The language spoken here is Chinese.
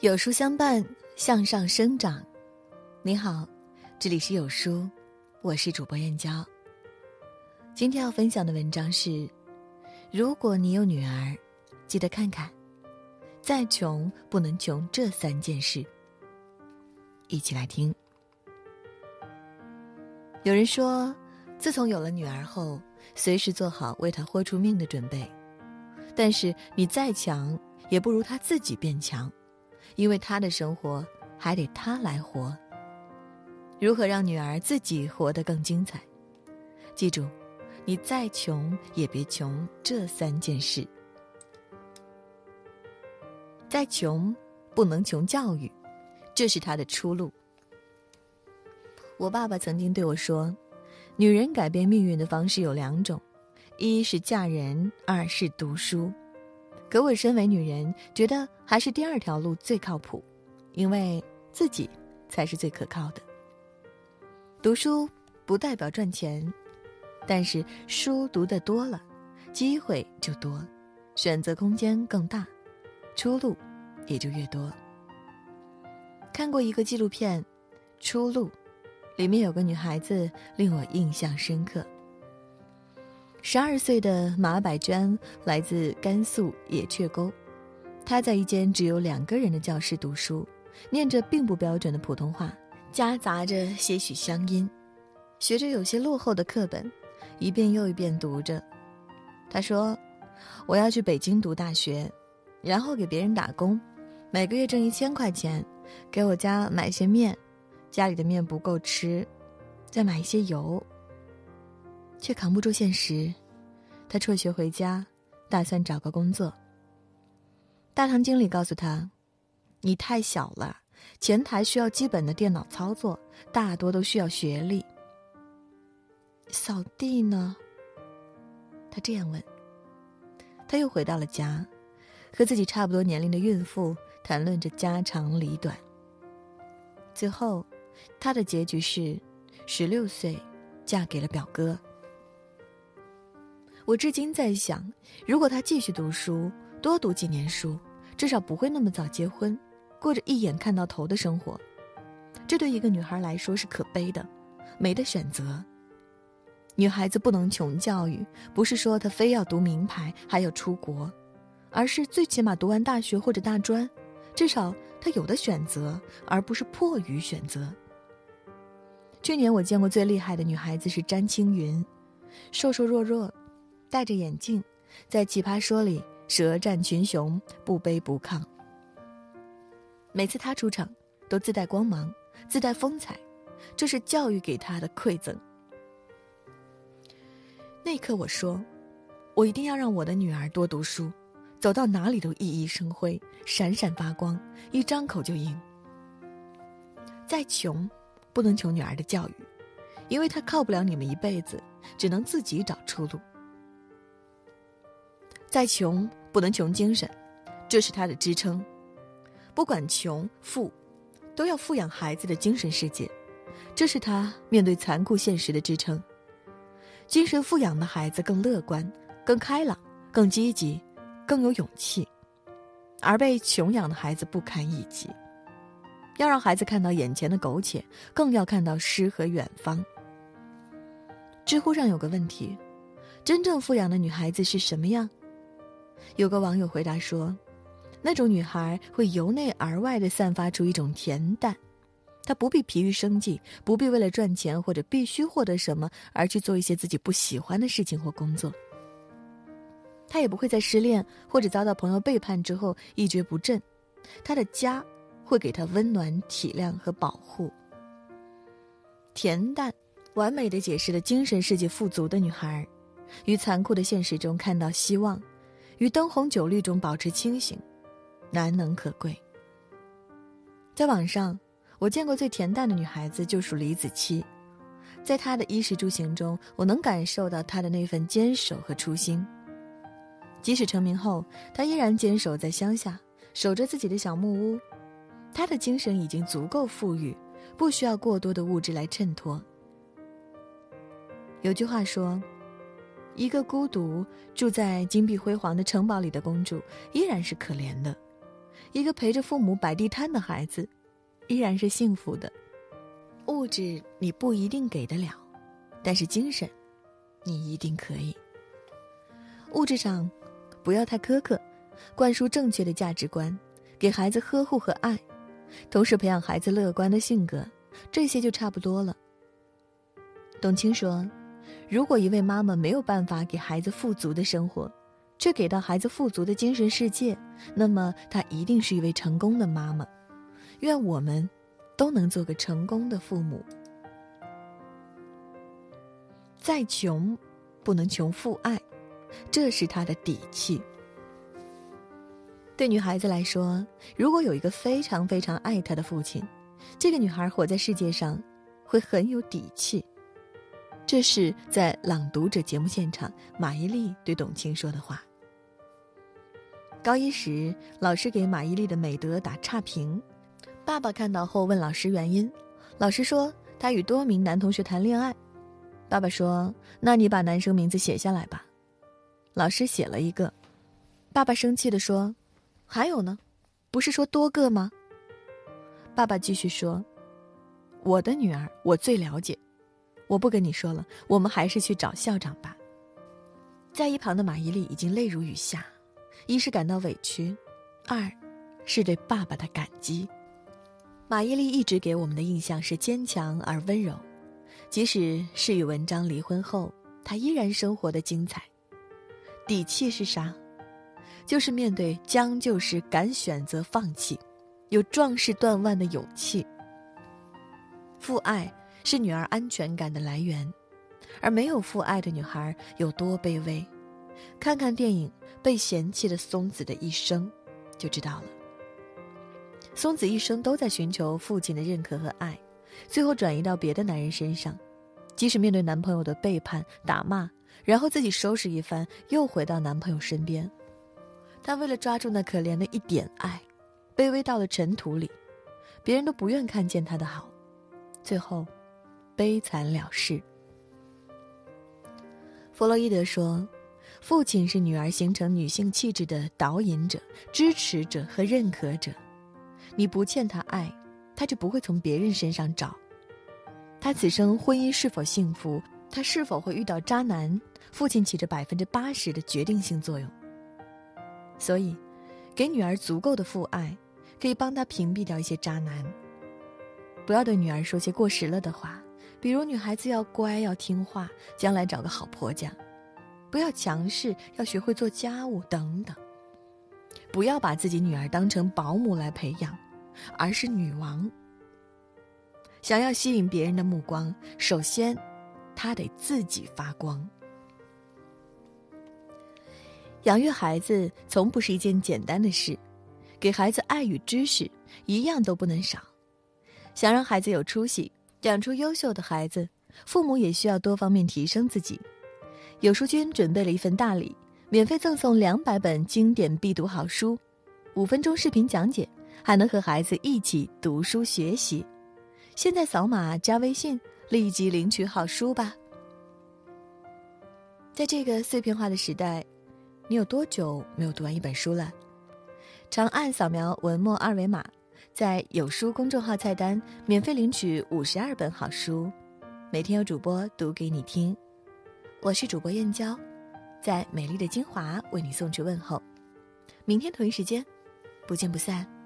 有书相伴，向上生长。你好，这里是有书，我是主播燕娇。今天要分享的文章是：如果你有女儿，记得看看，再穷不能穷这三件事。一起来听。有人说，自从有了女儿后，随时做好为她豁出命的准备。但是你再强，也不如她自己变强。因为他的生活还得他来活。如何让女儿自己活得更精彩？记住，你再穷也别穷这三件事。再穷，不能穷教育，这是他的出路。我爸爸曾经对我说：“女人改变命运的方式有两种，一是嫁人，二是读书。”可我身为女人，觉得还是第二条路最靠谱，因为自己才是最可靠的。读书不代表赚钱，但是书读得多了，机会就多，选择空间更大，出路也就越多。看过一个纪录片《出路》，里面有个女孩子令我印象深刻。十二岁的马百娟来自甘肃野雀沟，她在一间只有两个人的教室读书，念着并不标准的普通话，夹杂着些许乡音，学着有些落后的课本，一遍又一遍读着。她说：“我要去北京读大学，然后给别人打工，每个月挣一千块钱，给我家买些面，家里的面不够吃，再买一些油。”却扛不住现实，他辍学回家，打算找个工作。大堂经理告诉他：“你太小了，前台需要基本的电脑操作，大多都需要学历。”扫地呢？他这样问。他又回到了家，和自己差不多年龄的孕妇谈论着家长里短。最后，他的结局是：十六岁，嫁给了表哥。我至今在想，如果她继续读书，多读几年书，至少不会那么早结婚，过着一眼看到头的生活。这对一个女孩来说是可悲的，没得选择。女孩子不能穷教育，不是说她非要读名牌还要出国，而是最起码读完大学或者大专，至少她有的选择，而不是迫于选择。去年我见过最厉害的女孩子是詹青云，瘦瘦弱弱。戴着眼镜，在《奇葩说》里舌战群雄，不卑不亢。每次他出场，都自带光芒，自带风采，这是教育给他的馈赠。那一刻，我说：“我一定要让我的女儿多读书，走到哪里都熠熠生辉，闪闪发光，一张口就赢。再穷，不能穷女儿的教育，因为她靠不了你们一辈子，只能自己找出路。”再穷不能穷精神，这是他的支撑。不管穷富，都要富养孩子的精神世界，这是他面对残酷现实的支撑。精神富养的孩子更乐观、更开朗、更积极、更有勇气，而被穷养的孩子不堪一击。要让孩子看到眼前的苟且，更要看到诗和远方。知乎上有个问题：真正富养的女孩子是什么样？有个网友回答说：“那种女孩会由内而外的散发出一种恬淡，她不必疲于生计，不必为了赚钱或者必须获得什么而去做一些自己不喜欢的事情或工作。她也不会在失恋或者遭到朋友背叛之后一蹶不振，她的家会给她温暖、体谅和保护。恬淡，完美的解释了精神世界富足的女孩，与残酷的现实中看到希望。”于灯红酒绿中保持清醒，难能可贵。在网上，我见过最恬淡的女孩子就属李子柒，在她的衣食住行中，我能感受到她的那份坚守和初心。即使成名后，她依然坚守在乡下，守着自己的小木屋。她的精神已经足够富裕，不需要过多的物质来衬托。有句话说。一个孤独住在金碧辉煌的城堡里的公主，依然是可怜的；一个陪着父母摆地摊的孩子，依然是幸福的。物质你不一定给得了，但是精神，你一定可以。物质上，不要太苛刻，灌输正确的价值观，给孩子呵护和爱，同时培养孩子乐观的性格，这些就差不多了。董卿说：“如果一位妈妈没有办法给孩子富足的生活，却给到孩子富足的精神世界，那么她一定是一位成功的妈妈。愿我们都能做个成功的父母。再穷，不能穷父爱，这是他的底气。对女孩子来说，如果有一个非常非常爱她的父亲，这个女孩活在世界上会很有底气。”这是在《朗读者》节目现场，马伊琍对董卿说的话。高一时，老师给马伊琍的美德打差评，爸爸看到后问老师原因，老师说她与多名男同学谈恋爱。爸爸说：“那你把男生名字写下来吧。”老师写了一个，爸爸生气的说：“还有呢，不是说多个吗？”爸爸继续说：“我的女儿，我最了解。”我不跟你说了，我们还是去找校长吧。在一旁的马伊琍已经泪如雨下，一是感到委屈，二，是对爸爸的感激。马伊琍一直给我们的印象是坚强而温柔，即使是与文章离婚后，她依然生活的精彩。底气是啥？就是面对将就时敢选择放弃，有壮士断腕的勇气。父爱。是女儿安全感的来源，而没有父爱的女孩有多卑微？看看电影《被嫌弃的松子的一生》，就知道了。松子一生都在寻求父亲的认可和爱，最后转移到别的男人身上。即使面对男朋友的背叛、打骂，然后自己收拾一番，又回到男朋友身边。她为了抓住那可怜的一点爱，卑微到了尘土里，别人都不愿看见她的好，最后。悲惨了事。弗洛伊德说：“父亲是女儿形成女性气质的导引者、支持者和认可者。你不欠他爱，他就不会从别人身上找。他此生婚姻是否幸福，他是否会遇到渣男，父亲起着百分之八十的决定性作用。所以，给女儿足够的父爱，可以帮她屏蔽掉一些渣男。不要对女儿说些过时了的话。”比如，女孩子要乖，要听话，将来找个好婆家；不要强势，要学会做家务等等。不要把自己女儿当成保姆来培养，而是女王。想要吸引别人的目光，首先，她得自己发光。养育孩子从不是一件简单的事，给孩子爱与知识一样都不能少。想让孩子有出息。养出优秀的孩子，父母也需要多方面提升自己。有书君准备了一份大礼，免费赠送两百本经典必读好书，五分钟视频讲解，还能和孩子一起读书学习。现在扫码加微信，立即领取好书吧。在这个碎片化的时代，你有多久没有读完一本书了？长按扫描文末二维码。在有书公众号菜单免费领取五十二本好书，每天有主播读给你听。我是主播燕娇，在美丽的金华为你送去问候。明天同一时间，不见不散。